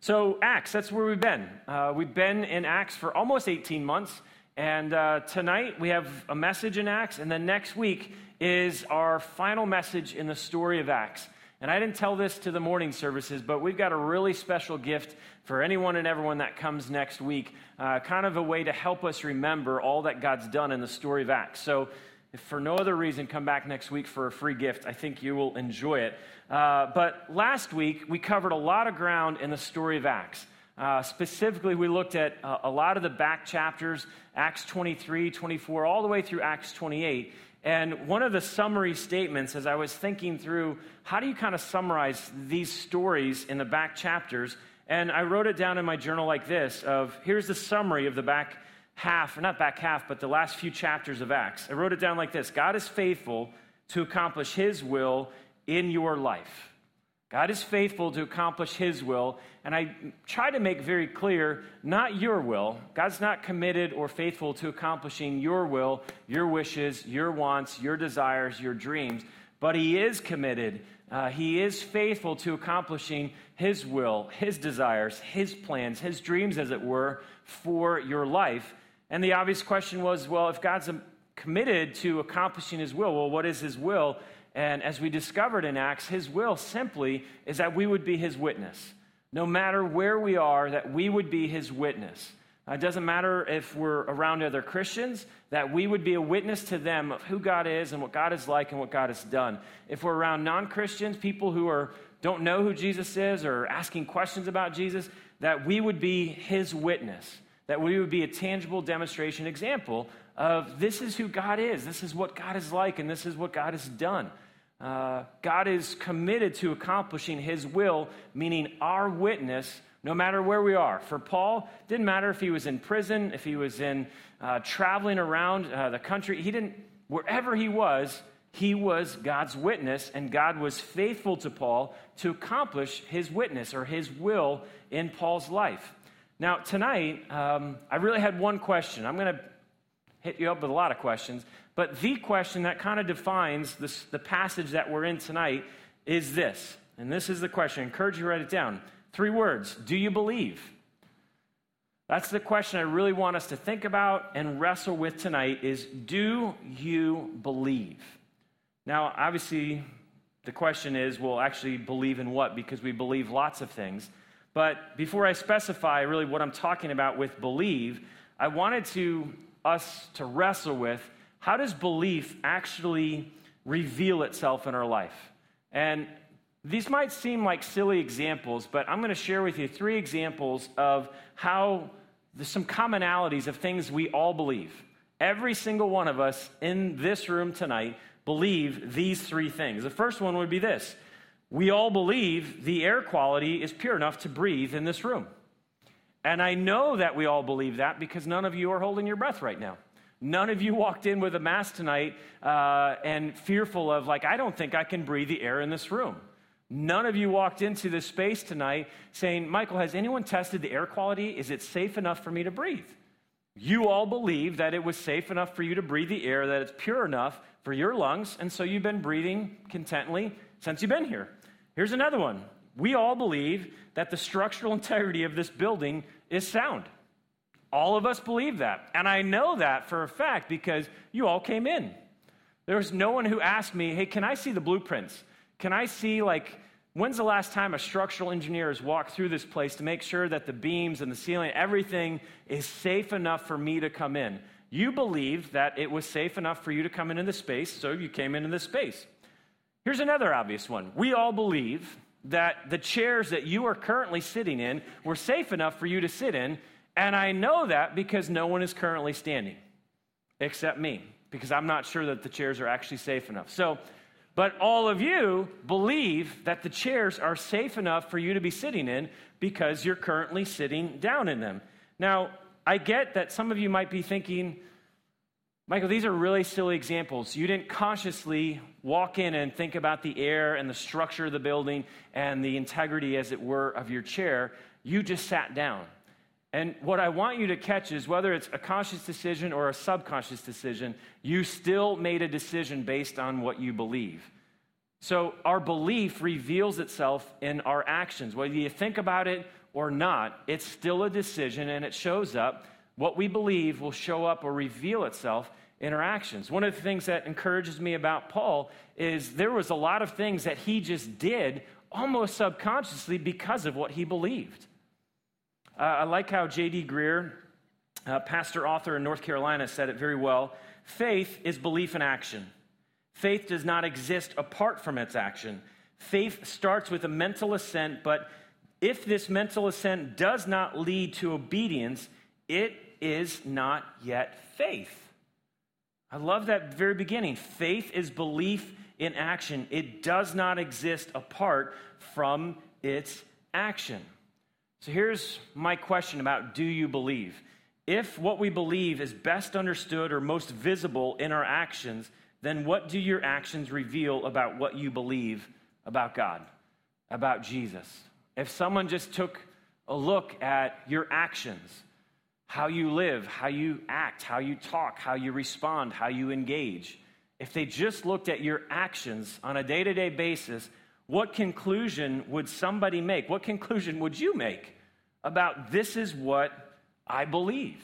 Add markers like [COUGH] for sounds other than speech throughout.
So, Acts, that's where we've been. Uh, we've been in Acts for almost 18 months. And uh, tonight we have a message in Acts. And then next week is our final message in the story of Acts. And I didn't tell this to the morning services, but we've got a really special gift for anyone and everyone that comes next week, uh, kind of a way to help us remember all that God's done in the story of Acts. So, if for no other reason, come back next week for a free gift. I think you will enjoy it. Uh, but last week, we covered a lot of ground in the story of Acts. Uh, specifically, we looked at uh, a lot of the back chapters, Acts 23, 24, all the way through Acts 28. And one of the summary statements, as I was thinking through how do you kind of summarize these stories in the back chapters, and I wrote it down in my journal like this of here's the summary of the back half, not back half, but the last few chapters of Acts. I wrote it down like this God is faithful to accomplish his will in your life. God is faithful to accomplish His will. And I try to make very clear not your will. God's not committed or faithful to accomplishing your will, your wishes, your wants, your desires, your dreams. But He is committed. Uh, he is faithful to accomplishing His will, His desires, His plans, His dreams, as it were, for your life. And the obvious question was well, if God's committed to accomplishing His will, well, what is His will? And as we discovered in Acts, his will simply is that we would be his witness. No matter where we are, that we would be his witness. It doesn't matter if we're around other Christians, that we would be a witness to them of who God is and what God is like and what God has done. If we're around non Christians, people who are, don't know who Jesus is or asking questions about Jesus, that we would be his witness, that we would be a tangible demonstration example of this is who God is, this is what God is like, and this is what God has done. Uh, God is committed to accomplishing His will, meaning our witness, no matter where we are. For Paul, didn't matter if he was in prison, if he was in uh, traveling around uh, the country. He didn't. Wherever he was, he was God's witness, and God was faithful to Paul to accomplish His witness or His will in Paul's life. Now, tonight, um, I really had one question. I'm going to hit you up with a lot of questions, but the question that kind of defines this, the passage that we're in tonight is this. And this is the question. I encourage you to write it down. Three words Do you believe? That's the question I really want us to think about and wrestle with tonight is do you believe? Now, obviously, the question is, well, actually believe in what? Because we believe lots of things. But before I specify really what I'm talking about with believe, I wanted to us to wrestle with how does belief actually reveal itself in our life? And these might seem like silly examples, but I'm going to share with you three examples of how there's some commonalities of things we all believe. Every single one of us in this room tonight believe these three things. The first one would be this we all believe the air quality is pure enough to breathe in this room. And I know that we all believe that because none of you are holding your breath right now. None of you walked in with a mask tonight uh, and fearful of, like, I don't think I can breathe the air in this room. None of you walked into this space tonight saying, Michael, has anyone tested the air quality? Is it safe enough for me to breathe? You all believe that it was safe enough for you to breathe the air, that it's pure enough for your lungs, and so you've been breathing contently since you've been here. Here's another one. We all believe that the structural [LAUGHS] integrity of this building is sound. All of us believe that. And I know that for a fact because you all came in. There was no one who asked me, hey, can I see the blueprints? Can I see, like, when's the last time a structural engineer has walked through this place to make sure that the beams and the ceiling, everything is safe enough for me to come in? You believed that it was safe enough for you to come into the space, so you came into this space. Here's another obvious one. We all believe that the chairs that you are currently sitting in were safe enough for you to sit in. And I know that because no one is currently standing except me, because I'm not sure that the chairs are actually safe enough. So, but all of you believe that the chairs are safe enough for you to be sitting in because you're currently sitting down in them. Now, I get that some of you might be thinking, Michael, these are really silly examples. You didn't consciously walk in and think about the air and the structure of the building and the integrity, as it were, of your chair. You just sat down. And what I want you to catch is whether it's a conscious decision or a subconscious decision, you still made a decision based on what you believe. So our belief reveals itself in our actions, whether you think about it or not, it's still a decision and it shows up. What we believe will show up or reveal itself in our actions. One of the things that encourages me about Paul is there was a lot of things that he just did almost subconsciously because of what he believed. Uh, I like how J.D. Greear, uh, pastor author in North Carolina, said it very well. Faith is belief in action. Faith does not exist apart from its action. Faith starts with a mental assent, but if this mental assent does not lead to obedience, it is not yet faith. I love that very beginning. Faith is belief in action, it does not exist apart from its action. So here's my question about do you believe? If what we believe is best understood or most visible in our actions, then what do your actions reveal about what you believe about God, about Jesus? If someone just took a look at your actions, how you live, how you act, how you talk, how you respond, how you engage, if they just looked at your actions on a day to day basis, what conclusion would somebody make? What conclusion would you make about this is what I believe?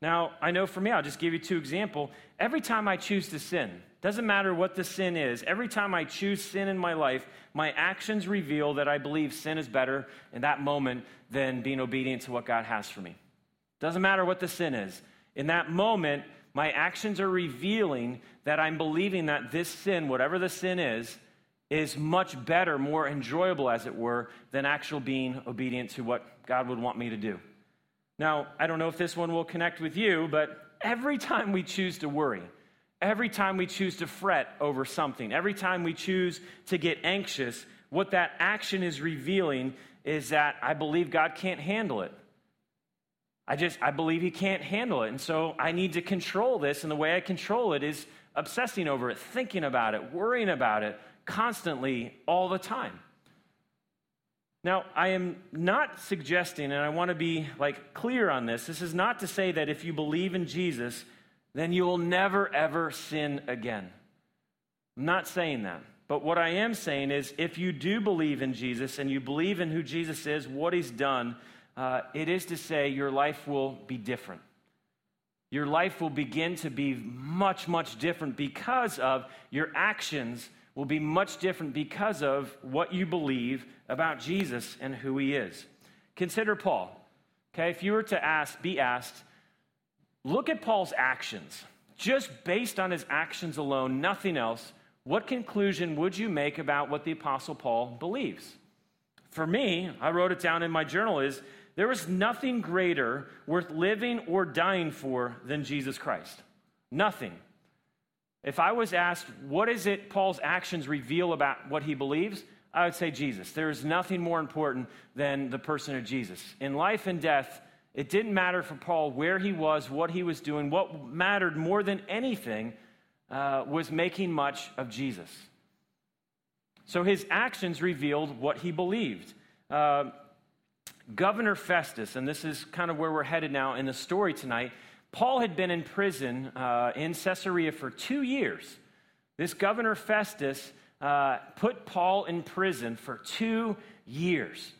Now, I know for me, I'll just give you two examples. Every time I choose to sin, doesn't matter what the sin is, every time I choose sin in my life, my actions reveal that I believe sin is better in that moment than being obedient to what God has for me. Doesn't matter what the sin is. In that moment, my actions are revealing that I'm believing that this sin, whatever the sin is, is much better, more enjoyable, as it were, than actual being obedient to what God would want me to do. Now, I don't know if this one will connect with you, but every time we choose to worry, every time we choose to fret over something, every time we choose to get anxious, what that action is revealing is that I believe God can't handle it. I just, I believe he can't handle it. And so I need to control this. And the way I control it is obsessing over it, thinking about it, worrying about it constantly all the time. Now, I am not suggesting, and I want to be like clear on this. This is not to say that if you believe in Jesus, then you will never ever sin again. I'm not saying that. But what I am saying is if you do believe in Jesus and you believe in who Jesus is, what he's done, uh, it is to say your life will be different. Your life will begin to be much, much different because of your actions will be much different because of what you believe about Jesus and who he is. Consider Paul. Okay, if you were to ask, be asked, look at Paul's actions. Just based on his actions alone, nothing else, what conclusion would you make about what the Apostle Paul believes? For me, I wrote it down in my journal, is there is nothing greater worth living or dying for than Jesus Christ. Nothing. If I was asked, what is it Paul's actions reveal about what he believes? I would say Jesus. There is nothing more important than the person of Jesus. In life and death, it didn't matter for Paul where he was, what he was doing. What mattered more than anything uh, was making much of Jesus. So his actions revealed what he believed. Uh, Governor Festus, and this is kind of where we're headed now in the story tonight, Paul had been in prison uh, in Caesarea for two years. This governor Festus uh, put Paul in prison for two years.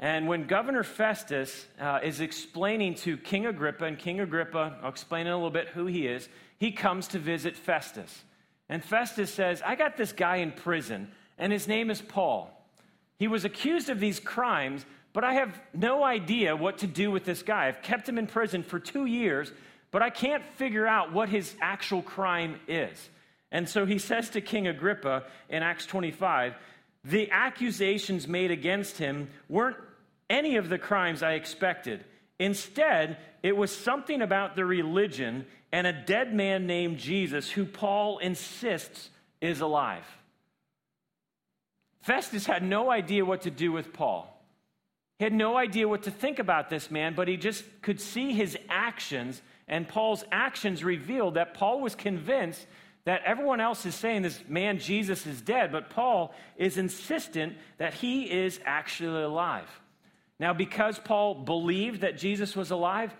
And when Governor Festus uh, is explaining to King Agrippa, and King Agrippa, I'll explain in a little bit who he is, he comes to visit Festus. And Festus says, I got this guy in prison, and his name is Paul. He was accused of these crimes, but I have no idea what to do with this guy. I've kept him in prison for two years, but I can't figure out what his actual crime is. And so he says to King Agrippa in Acts 25, the accusations made against him weren't any of the crimes I expected. Instead, it was something about the religion and a dead man named Jesus who Paul insists is alive. Festus had no idea what to do with Paul. He had no idea what to think about this man, but he just could see his actions, and Paul's actions revealed that Paul was convinced that everyone else is saying this man, Jesus, is dead, but Paul is insistent that he is actually alive. Now, because Paul believed that Jesus was alive,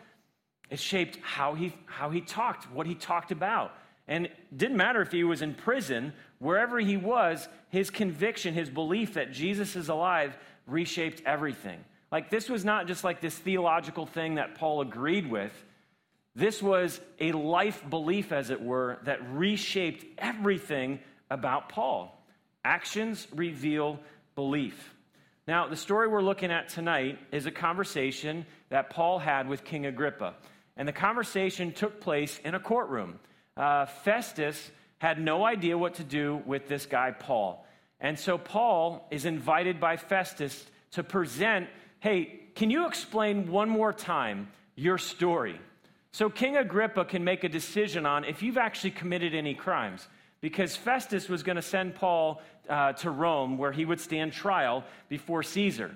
it shaped how he, how he talked, what he talked about. And it didn't matter if he was in prison, wherever he was, his conviction, his belief that Jesus is alive reshaped everything. Like, this was not just like this theological thing that Paul agreed with. This was a life belief, as it were, that reshaped everything about Paul. Actions reveal belief. Now, the story we're looking at tonight is a conversation that Paul had with King Agrippa. And the conversation took place in a courtroom. Uh, Festus had no idea what to do with this guy, Paul. And so Paul is invited by Festus to present hey, can you explain one more time your story? So King Agrippa can make a decision on if you've actually committed any crimes. Because Festus was going to send Paul uh, to Rome where he would stand trial before Caesar.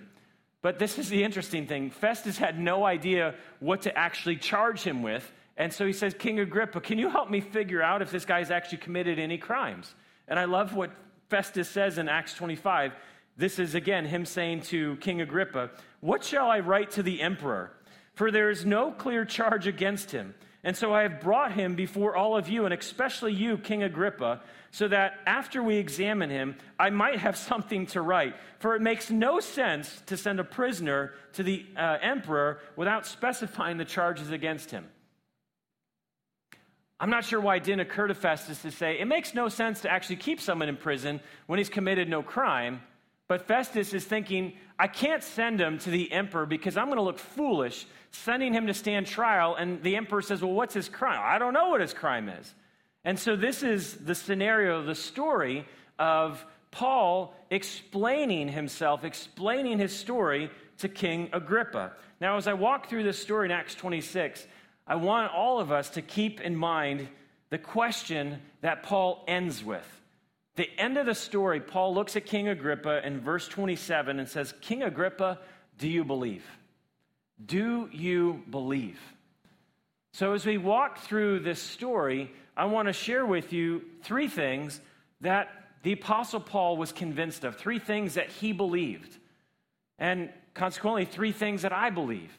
But this is the interesting thing Festus had no idea what to actually charge him with. And so he says, King Agrippa, can you help me figure out if this guy's actually committed any crimes? And I love what Festus says in Acts 25. This is again him saying to King Agrippa, What shall I write to the emperor? For there is no clear charge against him. And so I have brought him before all of you, and especially you, King Agrippa, so that after we examine him, I might have [LAUGHS] something to write. For it makes no sense to send a prisoner to the uh, emperor without specifying the charges against him. I'm not sure why it didn't occur to Festus to say, it makes no sense to actually keep someone in prison when he's committed no crime. But Festus is thinking, I can't send him to the emperor because I'm going to look foolish sending him to stand trial. And the emperor says, Well, what's his crime? I don't know what his crime is. And so this is the scenario, the story of Paul explaining himself, explaining his story to King Agrippa. Now, as I walk through this story in Acts 26, I want all of us to keep in mind the question that Paul ends with. The end of the story, Paul looks at King Agrippa in verse 27 and says, King Agrippa, do you believe? Do you believe? So, as we walk through this story, I want to share with you three things that the Apostle Paul was convinced of, three things that he believed, and consequently, three things that I believe.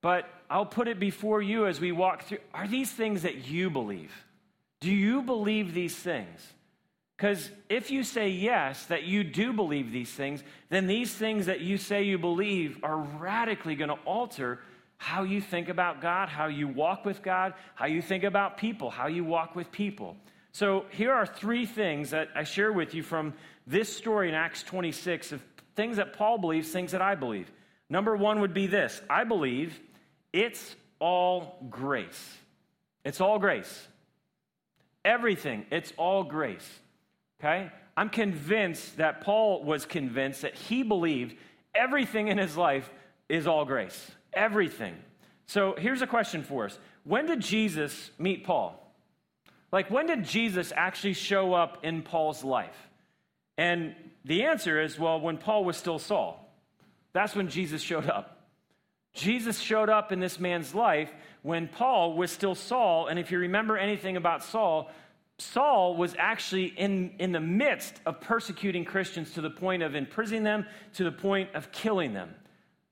But I'll put it before you as we walk through. Are these things that you believe? Do you believe these things? Because if you say yes, that you do believe these things, then these things that you say you believe are radically going to alter how you think about God, how you walk with God, how you think about people, how you walk with people. So here are three things that I share with you from this story in Acts 26 of things that Paul believes, things that I believe. Number one would be this I believe it's all grace. It's all grace. Everything, it's all grace. Okay? I'm convinced that Paul was convinced that he believed everything in his life is all grace. Everything. So here's a question for us When did Jesus meet Paul? Like, when did Jesus actually show up in Paul's life? And the answer is well, when Paul was still Saul. That's when Jesus showed up. Jesus showed up in this man's life when Paul was still Saul. And if you remember anything about Saul, Saul was actually in, in the midst of persecuting Christians to the point of imprisoning them, to the point of killing them.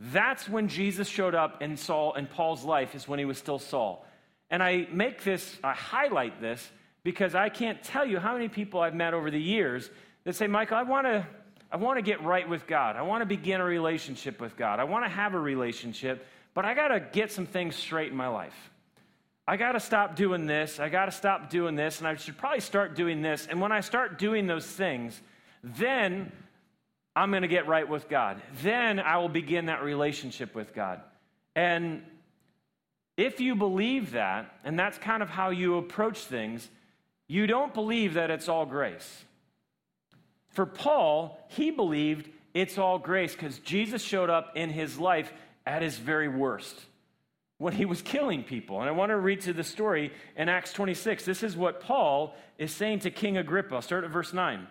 That's when Jesus showed up in Saul and Paul's life, is when he was still Saul. And I make this, I highlight this because I can't tell you how many people I've met over the years that say, Michael, I want to I want to get right with God. I want to begin a relationship with God. I want to have a relationship, but I got to get some things straight in my life. I got to stop doing this. I got to stop doing this, and I should probably start doing this. And when I start doing those things, then I'm going to get right with God. Then I will begin that relationship with God. And if you believe that, and that's kind of how you approach things, you don't believe that it's all grace. For Paul, he believed it's all grace because Jesus showed up in his life at his very worst when he was killing people. And I want to read to the story in Acts 26. This is what Paul is saying to King Agrippa. Start at verse 9.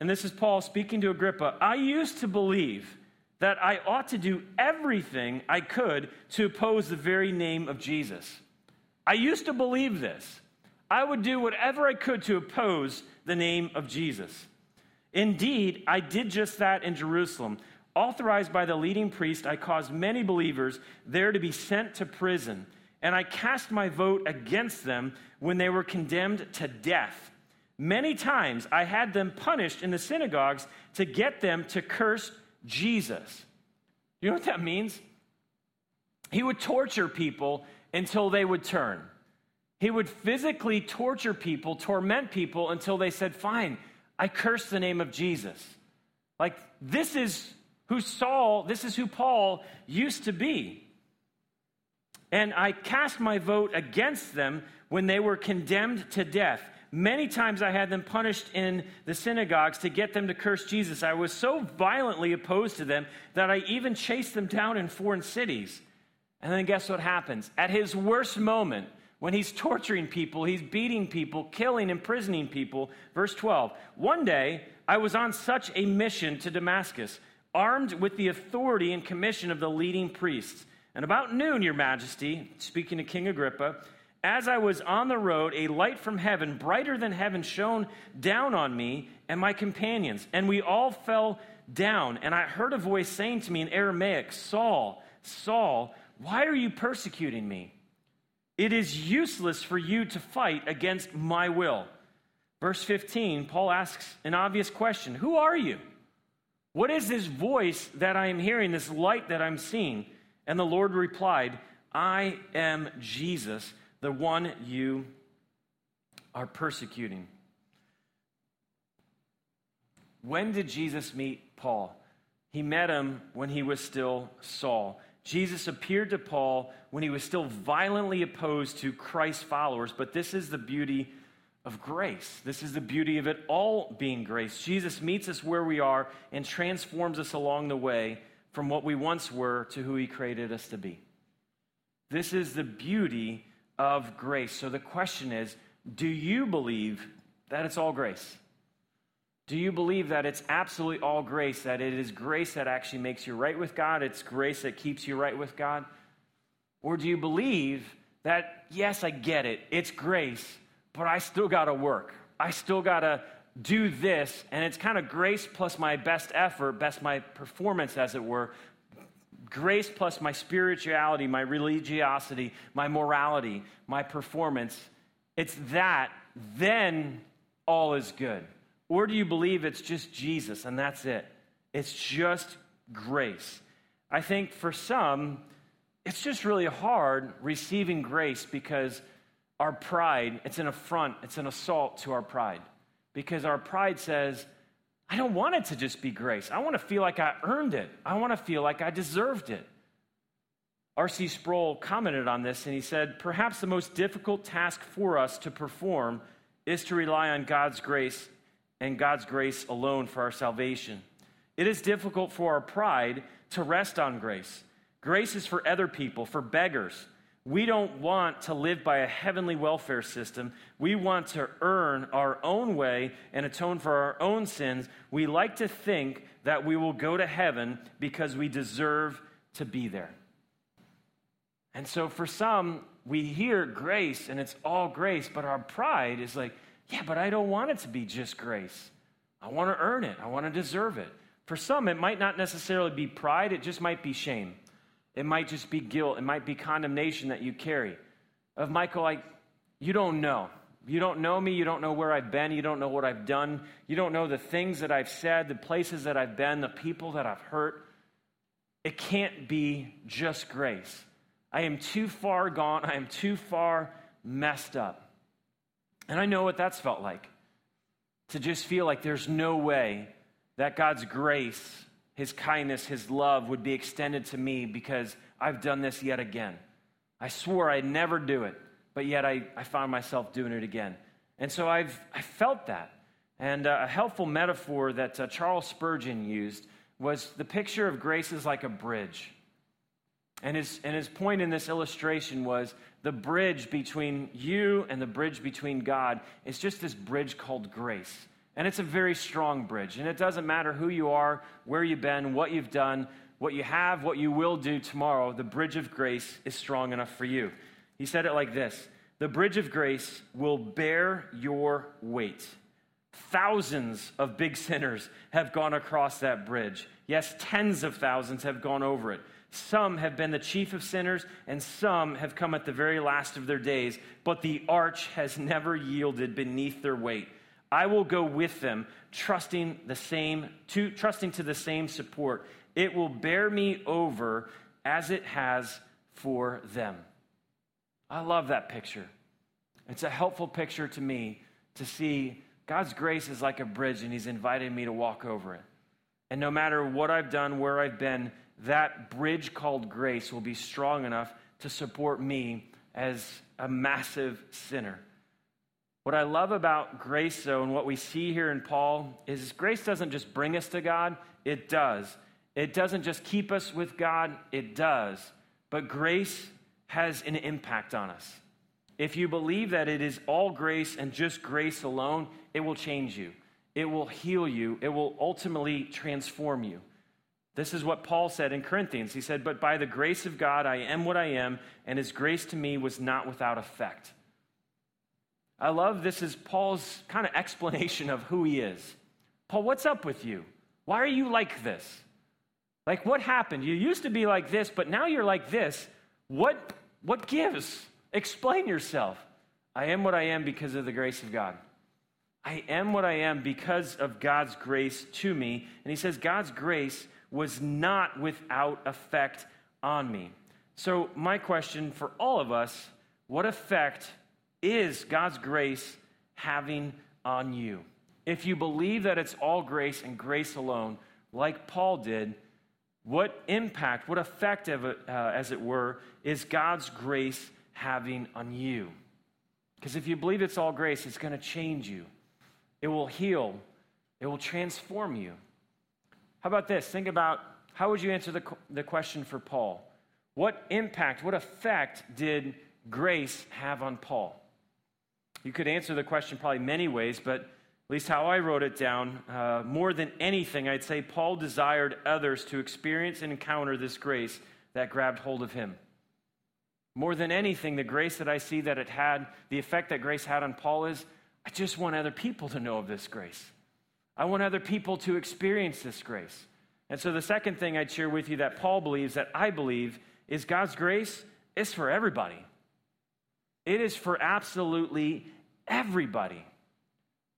And this is Paul speaking to Agrippa. I used to believe that I ought to do everything I could to oppose the very name of Jesus. I used to believe this. I would do whatever I could to oppose the name of Jesus. Indeed, I did just that in Jerusalem. Authorized by the leading priest, I caused many believers there to be sent to prison, and I cast my vote against them when they were condemned to death. Many times I had them punished in the synagogues to get them to curse Jesus. You know what that means? He would torture people until they would turn. He would physically torture people, torment people until they said, Fine, I curse the name of Jesus. Like, this is who Saul, this is who Paul used to be. And I cast my vote against them when they were condemned to death. Many times I had them punished in the synagogues to get them to curse Jesus. I was so violently opposed to them that I even chased them down in foreign cities. And then guess what happens? At his worst moment, when he's torturing people, he's beating people, killing, imprisoning people. Verse 12 One day I was on such a mission to Damascus, armed with the authority and commission of the leading priests. And about noon, Your Majesty, speaking to King Agrippa, as I was on the road, a light from heaven, brighter than heaven, shone down on me and my companions. And we all fell down. And I heard a voice saying to me in Aramaic, Saul, Saul, why are you persecuting me? It is useless for you to fight against my will. Verse 15, Paul asks an obvious question Who are you? What is this voice that I am hearing, this light that I'm seeing? And the Lord replied, I am Jesus, the one you are persecuting. When did Jesus meet Paul? He met him when he was still Saul. Jesus appeared to Paul when he was still violently opposed to Christ's followers, but this is the beauty of grace. This is the beauty of it all being grace. Jesus meets us where we are and transforms us along the way from what we once were to who he created us to be. This is the beauty of grace. So the question is do you believe that it's all grace? Do you believe that it's absolutely all grace, that it is grace that actually makes you right with God? It's grace that keeps you right with God? Or do you believe that, yes, I get it, it's grace, but I still got to work? I still got to do this, and it's kind of grace plus my best effort, best my performance, as it were. Grace plus my spirituality, my religiosity, my morality, my performance. It's that, then all is good. Or do you believe it's just Jesus and that's it? It's just grace. I think for some, it's just really hard receiving grace because our pride, it's an affront, it's an assault to our pride. Because our pride says, I don't want it to just be grace. I want to feel like I earned it. I want to feel like I deserved it. R.C. Sproul commented on this and he said, Perhaps the most difficult task for us to perform is to rely on God's grace and God's grace alone for our salvation. It is difficult for our pride to rest on grace. Grace is for other people, for beggars. We don't want to live by a heavenly welfare system. We want to earn our own way and atone for our own sins. We like to think that we will go to heaven because we deserve to be there. And so for some, we hear grace and it's all grace, but our pride is like, yeah, but I don't want it to be just grace. I want to earn it, I want to deserve it. For some, it might not necessarily be pride, it just might be shame. It might just be guilt, it might be condemnation that you carry. Of Michael, like, you don't know. You don't know me. You don't know where I've been. You don't know what I've done. You don't know the things that I've said, the places that I've been, the people that I've hurt. It can't be just grace. I am too far gone. I am too far messed up. And I know what that's felt like to just feel like there's no way that God's grace, His kindness, His love would be extended to me because I've done this yet again. I swore I'd never do it, but yet I, I found myself doing it again. And so I've I felt that. And uh, a helpful metaphor that uh, Charles Spurgeon used was the picture of grace is like a bridge. And his, and his point in this illustration was the bridge between you and the bridge between God is just this bridge called grace. And it's a very strong bridge. And it doesn't matter who you are, where you've been, what you've done, what you have, what you will do tomorrow, the bridge of grace is strong enough for you. He said it like this The bridge of grace will bear your weight. Thousands of big sinners have gone across that bridge. Yes, tens of thousands have gone over it. Some have been the chief of sinners, and some have come at the very last of their days, but the arch has never yielded beneath their weight. I will go with them, trusting the same to trusting to the same support. it will bear me over as it has for them. I love that picture. It's a helpful picture to me to see God's grace is like a bridge and He's invited me to walk over it. And no matter what I've done, where I've been, that bridge called grace will be strong enough to support me as a massive sinner. What I love about grace, though, and what we see here in Paul, is grace doesn't just bring us to God, it does. It doesn't just keep us with God, it does. But grace has an impact on us. If you believe that it is all grace and just grace alone, it will change you. It will heal you. It will ultimately transform you. This is what Paul said in Corinthians. He said, But by the grace of God, I am what I am, and his grace to me was not without effect. I love this is Paul's kind of explanation of who he is. Paul, what's up with you? Why are you like this? Like, what happened? You used to be like this, but now you're like this. What, what gives? Explain yourself. I am what I am because of the grace of God. I am what I am because of God's grace to me. And he says, God's grace was not without effect on me. So, my question for all of us what effect is God's grace having on you? If you believe that it's all grace and grace alone, like Paul did, what impact, what effect, of it, uh, as it were, is God's grace having on you? Because if you believe it's all grace, it's going to change you. It will heal. It will transform you. How about this? Think about how would you answer the, the question for Paul? What impact, what effect did grace have on Paul? You could answer the question probably many ways, but at least how I wrote it down, uh, more than anything, I'd say Paul desired others to experience and encounter this grace that grabbed hold of him. More than anything, the grace that I see that it had, the effect that grace had on Paul is I just want other people to know of this grace. I want other people to experience this grace. And so, the second thing I'd share with you that Paul believes, that I believe, is God's grace is for everybody. It is for absolutely everybody.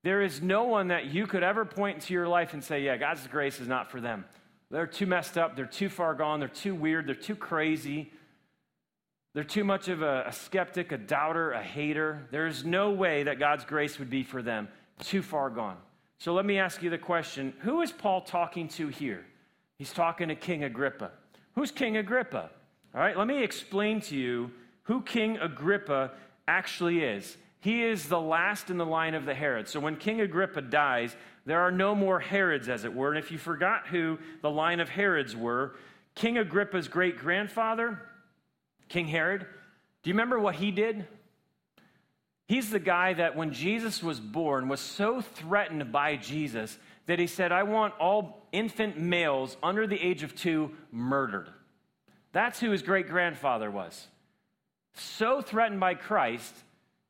There is no one that you could ever point into your life and say, yeah, God's grace is not for them. They're too messed up. They're too far gone. They're too weird. They're too crazy. They're too much of a, a, skeptic, a doubter, a hater. There's no way that God's grace would be for them. Too far gone. So let me ask you the question who is Paul talking to here? He's talking to King Agrippa. Who's King Agrippa? All right, let me explain to you who King Agrippa actually is. He is the last in the line of the Herods. So when King Agrippa dies, there are no more Herods, as it were. And if you forgot who the line of Herods were, King Agrippa's great grandfather King Herod, do you remember what he did? He's the guy that when Jesus was born was so threatened by Jesus that he said, I want all infant males under the age of two murdered. That's who his great grandfather was. So threatened by Christ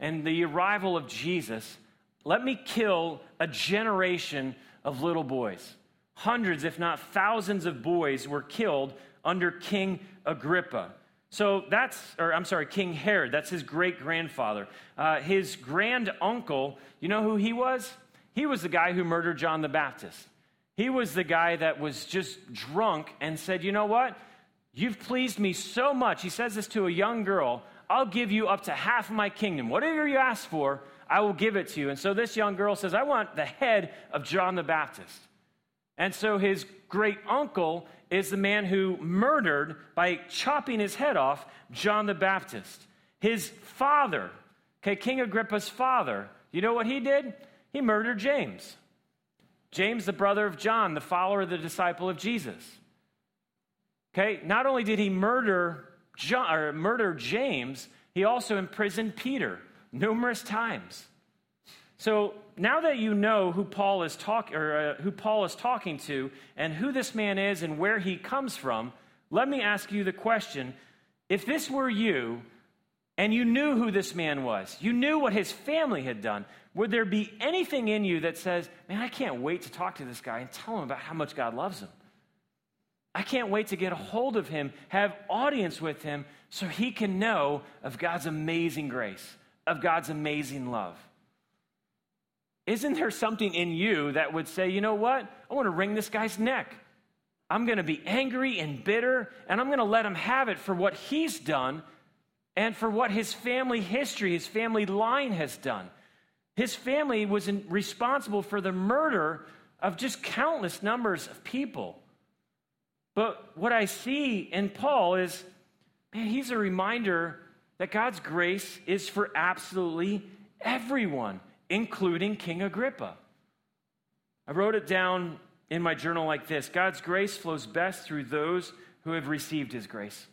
and the arrival of Jesus, let me kill a generation of little boys. Hundreds, if not thousands, of boys were killed under King Agrippa. So that's, or I'm sorry, King Herod, that's his great grandfather. Uh, his grand uncle, you know who he was? He was the guy who murdered John the Baptist. He was the guy that was just drunk and said, You know what? You've pleased me so much. He says this to a young girl I'll give you up to half of my kingdom. Whatever you ask for, I will give it to you. And so this young girl says, I want the head of John the Baptist. And so his great uncle is the man who murdered by chopping his head off John the Baptist. His father, okay, King Agrippa's father, you know what he did? He murdered James. James, the brother of John, the follower, the disciple of Jesus. Okay, not only did he murder John, or murder James, he also imprisoned Peter numerous times. So now that you know who Paul is talking or uh, who Paul is talking to and who this man is and where he comes from, let me ask you the question: If this were you and you knew who this man was, you knew what his family had done, would there be anything in you that says, "Man, I can't wait to talk to this guy and tell him about how much God loves him"? I can't wait to get a hold of him, have audience with him so he can know of God's amazing grace, of God's amazing love. Isn't there something in you that would say, you know what? I want to wring this guy's neck? I'm going to be angry and bitter, and I'm going to let him have it for what he's done and for what his family history, his family line has done. His family was responsible for the murder of just countless numbers of people. But what I see in Paul is, man, he's a reminder that God's grace is for absolutely everyone, including King Agrippa. I wrote it down in my journal like this God's grace flows best through those who have received his grace.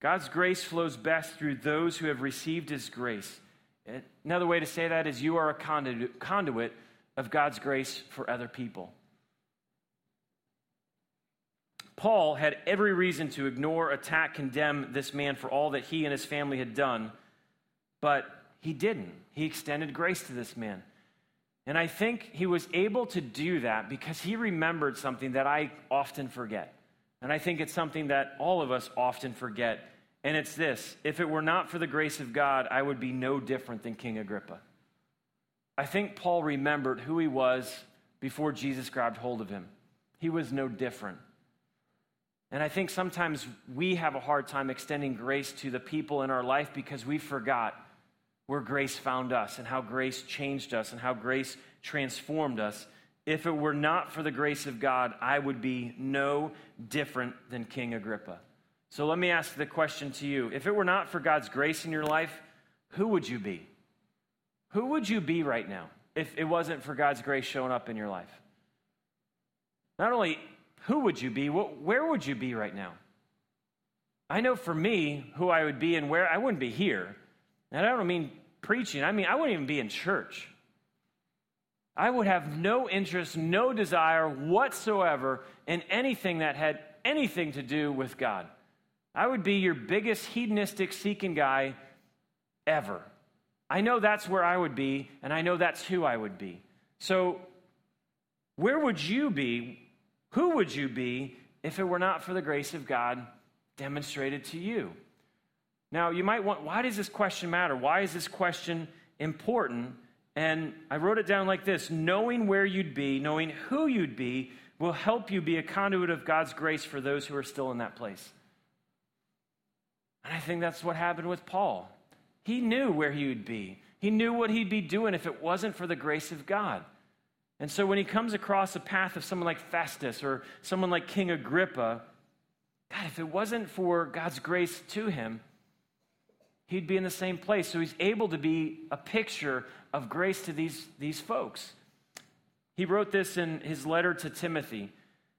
God's grace flows best through those who have received his grace. Another way to say that is you are a conduit of God's grace for other people. Paul had every reason to ignore, attack, condemn this man for all that he and his family had done, but he didn't. He extended grace to this man. And I think he was able to do that because he remembered something that I often forget. And I think it's something that all of us often forget. And it's this if it were not for the grace of God, I would be no different than King Agrippa. I think Paul remembered who he was before Jesus grabbed hold of him. He was no different. And I think sometimes we have a hard time extending grace to the people in our life because we forgot where grace found us and how grace changed us and how grace transformed us. If it were not for the grace of God, I would be no different than King Agrippa. So let me ask the question to you. If it were not for God's grace in your life, who would you be? Who would you be right now if it wasn't for God's grace showing up in your life? Not only who would you be, where would you be right now? I know for me who I would be and where I wouldn't be here. And I don't mean preaching, I mean, I wouldn't even be in church. I would have no interest, no desire whatsoever in anything that had anything to do with God. I would be your biggest hedonistic seeking guy ever. I know that's where I would be, and I know that's who I would be. So, where would you be? Who would you be if it were not for the grace of God demonstrated to you? Now, you might want, why does this question matter? Why is this question important? And I wrote it down like this knowing where you'd be, knowing who you'd be, will help you be a conduit of God's grace for those who are still in that place. And I think that's what happened with Paul. He knew where he would be, he knew what he'd be doing if it wasn't for the grace of God. And so when he comes across a path of someone like Festus or someone like King Agrippa, God, if it wasn't for God's grace to him, he'd be in the same place. So he's able to be a picture of grace to these, these folks. He wrote this in his letter to Timothy,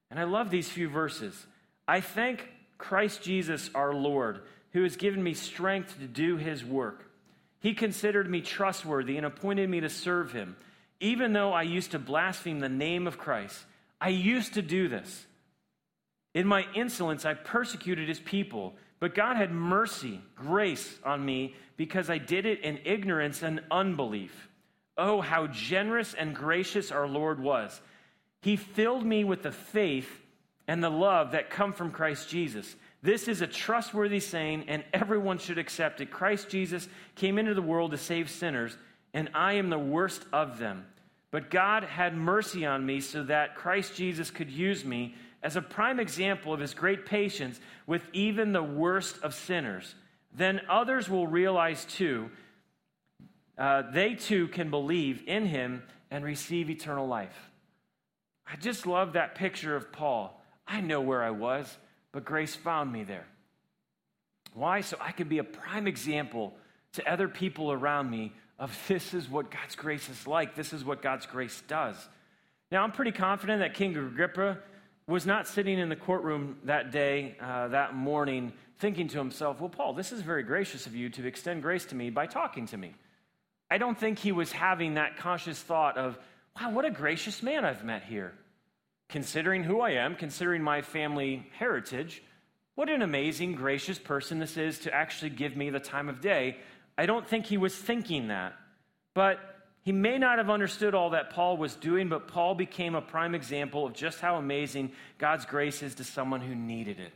and I love these few verses. I thank Christ Jesus our Lord, who has given me strength to do his work. He considered me trustworthy and appointed me to serve him, even though I used to blaspheme the name of Christ. I used to do this. In my insolence, I persecuted his people but God had mercy, grace on me because I did it in ignorance and unbelief. Oh, how generous and gracious our Lord was. He filled me with the faith and the love that come from Christ Jesus. This is a trustworthy saying, and everyone should accept it. Christ Jesus came into the world to save sinners, and I am the worst of them. But God had mercy on me so that Christ Jesus could use me as a prime example of his great patience with even the worst of sinners. Then others will realize too, uh, they too can believe in him and receive eternal life. I just love that picture of Paul. I know where I was, but grace found me there. Why? So I could be a prime example to other people around me of this is what God's grace is like. This is what God's grace does. Now, I'm pretty confident that King Agrippa was not sitting in the courtroom that day, uh, that morning, thinking to himself, Well, Paul, this is very gracious of you to extend grace to me by talking to me. I don't think he was having that conscious thought of, Wow, what a gracious man I've met here. Considering who I am, considering my family heritage, what an amazing, gracious person this is to actually give me the time of day. I don't think he was thinking that. But he may not have understood all that Paul was doing, but Paul became a prime example of just how amazing God's grace is to someone who needed it.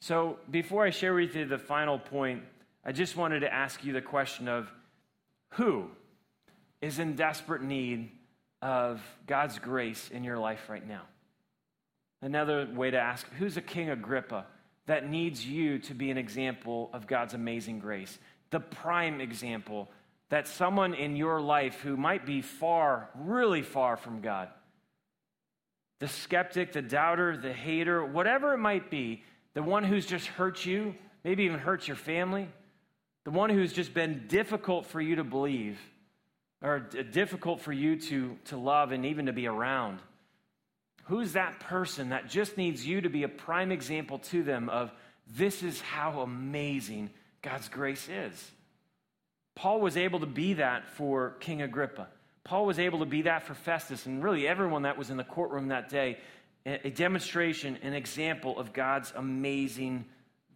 So, before I share with you the final point, I just wanted to ask you the question of who is in desperate need of God's grace in your life right now? Another way to ask, who's a King Agrippa that needs you to be an example of God's amazing grace? The prime example that someone in your life who might be far, really far from God, the skeptic, the doubter, the hater, whatever it might be, the one who's just hurt you, maybe even hurt your family, the one who's just been difficult for you to believe or difficult for you to, to love and even to be around. Who's that person that just needs you to be a prime example to them of this is how amazing God's grace is? Paul was able to be that for King Agrippa. Paul was able to be that for Festus and really everyone that was in the courtroom that day. A demonstration, an example of God's amazing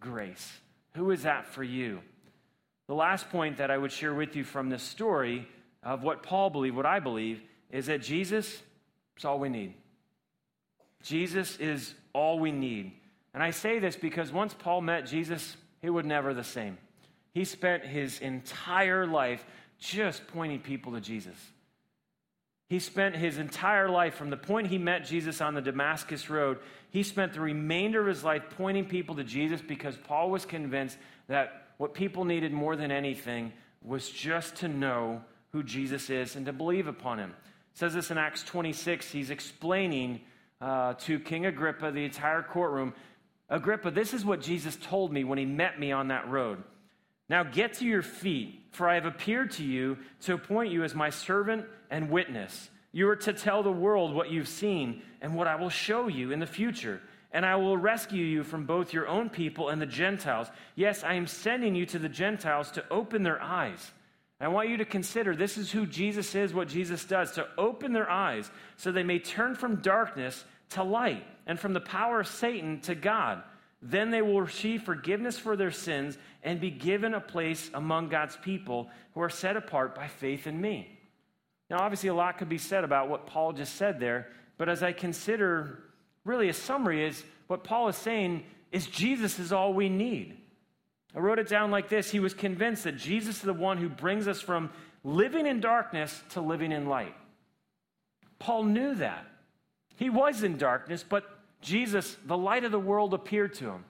grace. Who is that for you? The last point that I would share with you from this story of what Paul believed, what I believe, is that Jesus is all we need. Jesus is all we need. And I say this because once Paul met Jesus, he was never the same. He spent his entire life just pointing people to Jesus. He spent his entire life from the point he met Jesus on the Damascus Road, he spent the remainder of his life pointing people to Jesus because Paul was convinced that what people needed more than anything was just to know who Jesus is and to believe upon him. It says this in Acts 26. He's explaining uh, to King Agrippa, the entire courtroom, Agrippa, this is what Jesus told me when he met me on that road. Now get to your feet, for I have appeared to you to appoint you as my servant and witness. You are to tell the world what you've seen and what I will show you in the future. And I will rescue you from both your own people and the Gentiles. Yes, I am sending you to the Gentiles to open their eyes. I want you to consider this is who Jesus is, what Jesus does, to open their eyes so they may turn from darkness to light and from the power of Satan to God then they will receive forgiveness for their sins and be given a place among God's people who are set apart by faith in me. Now, obviously, a lot could be said about what Paul just said there, but as I consider really a summary, is what Paul is saying is Jesus is all we need. I wrote it down like this He was convinced that Jesus is the one who brings us from living in darkness to living in light. Paul knew that. He was in darkness, but Jesus, the light of the world, appeared to him.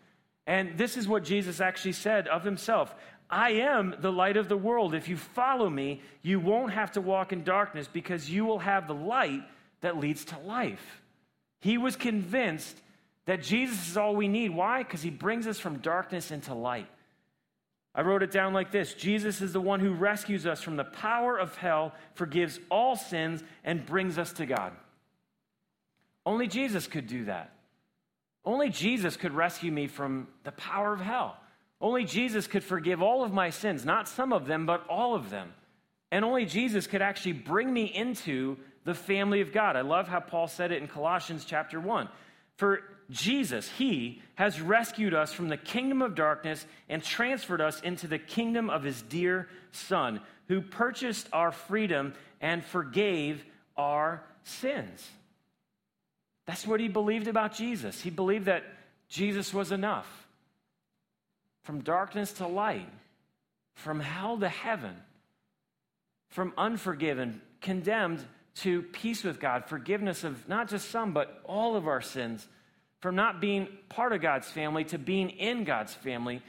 And this is what Jesus actually said of himself I am the light of the world. If you follow me, you won't have to walk in darkness because you will have the light that leads to life. He was convinced that Jesus is all we need. Why? Because he brings us from darkness into light. I wrote it down like this Jesus is the one who rescues us from the power of hell, forgives all sins, and brings us to God. Only Jesus could do that. Only Jesus could rescue me from the power of hell. Only Jesus could forgive all of my sins, not some of them, but all of them. And only Jesus could actually bring me into the family of God. I love how Paul said it in Colossians chapter 1. For Jesus, He has rescued us from the kingdom of darkness and transferred us into the kingdom of His dear Son, who purchased our freedom and forgave our sins. That's what he believed about Jesus. He believed that Jesus was enough. From darkness to light, from hell to heaven, from unforgiven, condemned to peace with God, forgiveness of not just some, but all of our sins, from not being part of God's family to being in God's family.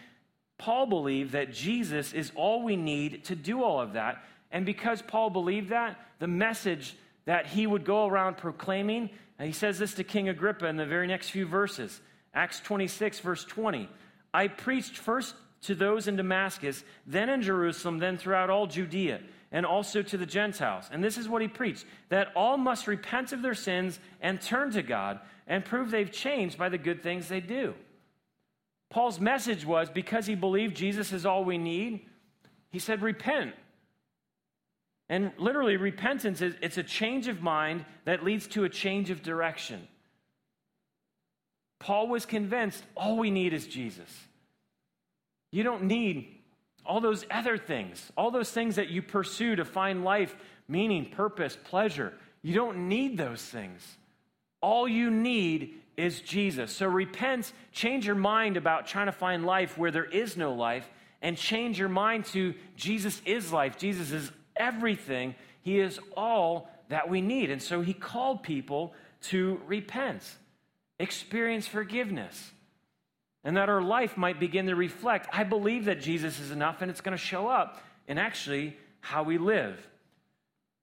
Paul believed that Jesus is all we need to do all of that. And because Paul believed that, the message that he would go around proclaiming he says this to King Agrippa in the very next few verses. Acts 26, verse 20. I preached first to those in Damascus, then in Jerusalem, then throughout all Judea, and also to the Gentiles. And this is what he preached that all must repent of their sins and turn to God and prove they've changed by the good things they do. Paul's message was because he believed Jesus is all we need, he said, Repent and literally, repentance is it's a change of mind that leads to a change of direction. Paul was convinced all we need is Jesus. You don't need all those other things, all those things that you pursue to find life, meaning, purpose, pleasure. You don't need those things. All you need is Jesus. So repent, change your mind about trying to find life where there is no life, and change your mind to Jesus is life. Jesus is everything. He is all that we need. And so he called people to repent. experience forgiveness and that our life might begin to reflect I believe that Jesus is enough and it's going to show up in actually how we live.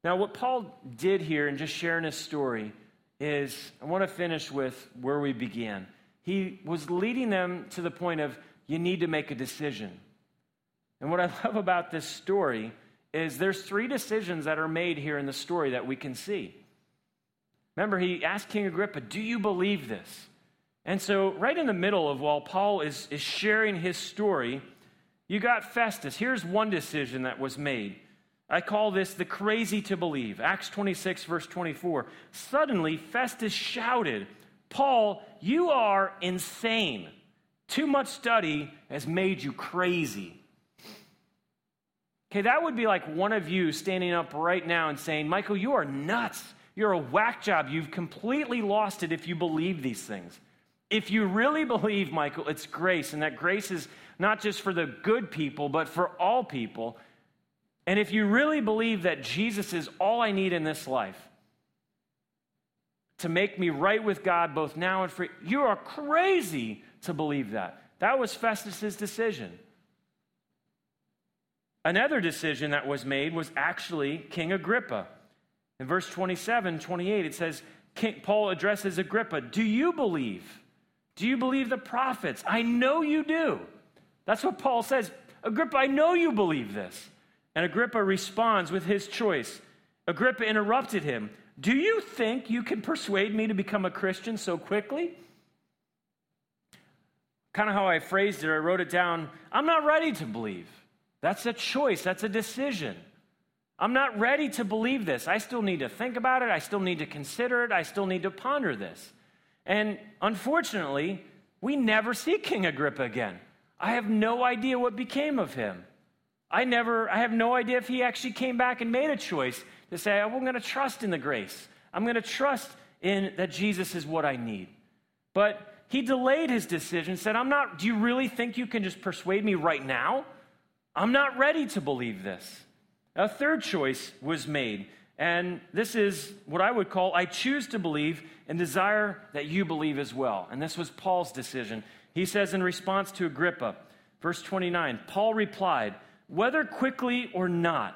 Now, what Paul did here in just sharing his story is I want to finish with where we began. He was leading them to the point of you need to make a decision. And what I [LAUGHS] love about this story is there's three decisions that are made here in the story that we can see. Remember, he asked King Agrippa, Do you believe this? And so, right in the middle of while Paul is, is sharing his story, you got Festus. Here's one decision that was made. I call this the crazy to believe. Acts 26, verse 24. Suddenly, Festus shouted, Paul, you are insane. Too much study has made you crazy. Okay, that would be like one of you standing up right now and saying, Michael, you are nuts. You're a whack job. You've completely lost it if you believe these things. If you really believe, Michael, it's grace, and that grace is not just for the good people, but for all people. And if you really believe that Jesus is all I need in this life to make me right with God both now and for you are crazy to believe that. That was Festus's decision. Another decision that was made was actually King Agrippa. In verse 27, 28, it says, Paul addresses Agrippa, Do you believe? Do you believe the prophets? I know you do. That's what Paul says. Agrippa, I know you believe this. And Agrippa responds with his choice. Agrippa interrupted him. Do you think you can persuade me to become a Christian so quickly? Kind of how I phrased it, I wrote it down. I'm not ready to believe. That's a choice, that's a decision. I'm not ready to believe this. I still need to think about it. I still need to consider it. I still need to ponder this. And unfortunately, we never see King Agrippa again. I have no idea what became of him. I never, I have no idea if he actually came back and made a choice to say, I'm going to trust in the grace. I'm going to trust in that Jesus is what I need. But he delayed his decision, said, I'm not, do you really think you can just persuade me right now? I'm not ready to believe this. A third choice was made, and this is what I would call I choose to believe and desire that you believe as well. And this was Paul's decision. He says in response to Agrippa, verse 29, Paul replied, Whether quickly or not,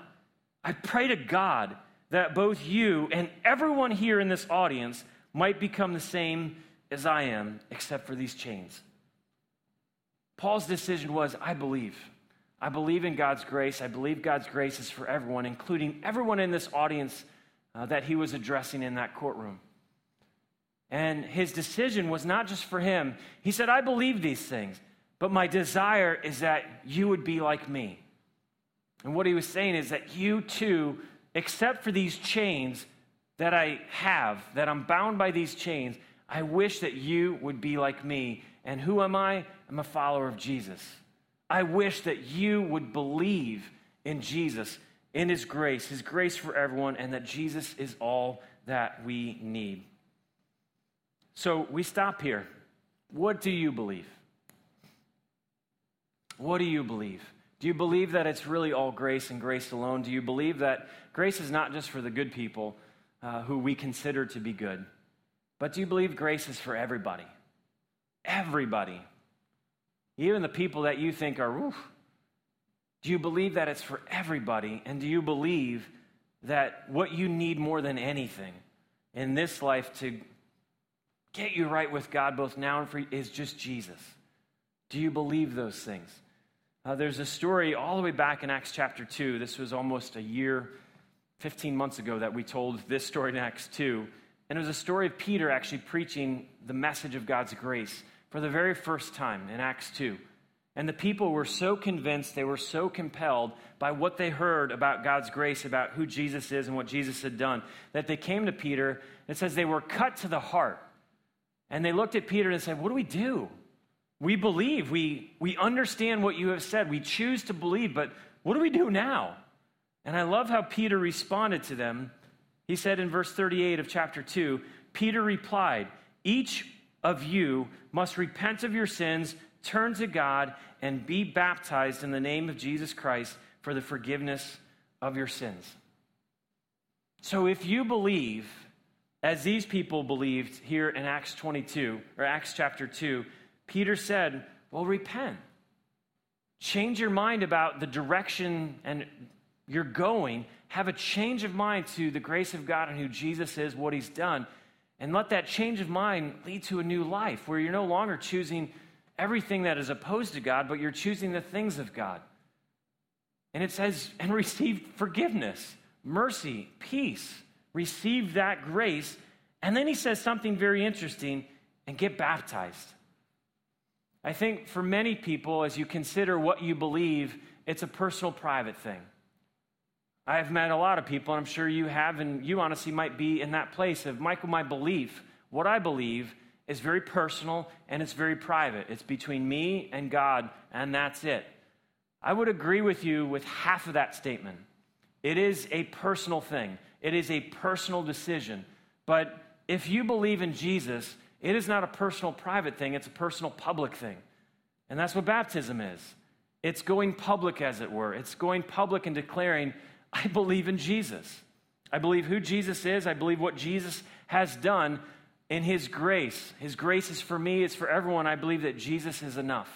I pray to God that both you and everyone here in this audience might become the same as I am, except for these chains. Paul's decision was, I believe. I believe in God's grace. I believe God's grace is for everyone, including everyone in this audience uh, that he was addressing in that courtroom. And his decision was not just for him. He said, I believe these things, but my desire is that you would be like me. And what he was saying is that you too, except for these chains that I have, that I'm bound by these chains, I wish that you would be like me. And who am I? I'm a follower of Jesus. I wish that you would believe in Jesus, in His grace, His grace for everyone, and that Jesus is all that we need. So we stop here. What do you believe? What do you believe? Do you believe that it's really all grace and grace alone? Do you believe that grace is not just for the good people uh, who we consider to be good, but do you believe grace is for everybody? Everybody. Even the people that you think are, oof, do you believe that it's for everybody? And do you believe that what you need more than anything in this life to get you right with God, both now and for is just Jesus? Do you believe those things? Uh, there's a story all the way back in Acts chapter 2. This was almost a year, 15 months ago, that we told this story in Acts 2. And it was a story of Peter actually preaching the message of God's grace for the very first time in Acts 2. And the people were so convinced, they were so compelled by what they heard about God's grace, about who Jesus is and what Jesus had done, that they came to Peter. It says they were cut to the heart. And they looked at Peter and said, What do we do? We believe, we, we understand what you have said, we choose to believe, but what do we do now? And I love how Peter responded to them. He said in verse 38 of chapter 2 Peter replied, Each of you must repent of your sins, turn to God, and be baptized in the name of Jesus Christ for the forgiveness of your sins. So if you believe As these people believed here in Acts 22, or Acts chapter 2, Peter said, Well, repent. Change your mind about the direction and you're going. Have a change of mind to the grace of God and who Jesus is, what he's done. And let that change of mind lead to a new life where you're no longer choosing everything that is opposed to God, but you're choosing the things of God. And it says, [LAUGHS] and receive forgiveness, mercy, peace. Receive that grace. And then he says something very interesting and get baptized. I think for many people, as you consider what you believe, it's a personal, private thing. I've met a lot of people, and I'm sure you have, and you honestly might be in that place of, Michael, my belief, what I believe, is very personal and it's very private. It's between me and God, and that's it. I would agree with you with half of that statement. It is a personal thing, it is a personal decision. But if you believe in Jesus, it is not a personal, private thing, it's a personal, public thing. And that's what baptism is. It's going public, as it were. It's going public and declaring, I believe in Jesus. I believe who Jesus is. I believe what Jesus has done in His grace. His grace is for me, it's for everyone. I believe that Jesus is enough.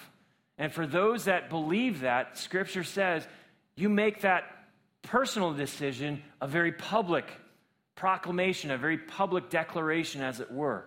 And for those that believe that, Scripture says you make that personal decision a very public proclamation, a very public declaration, as it were.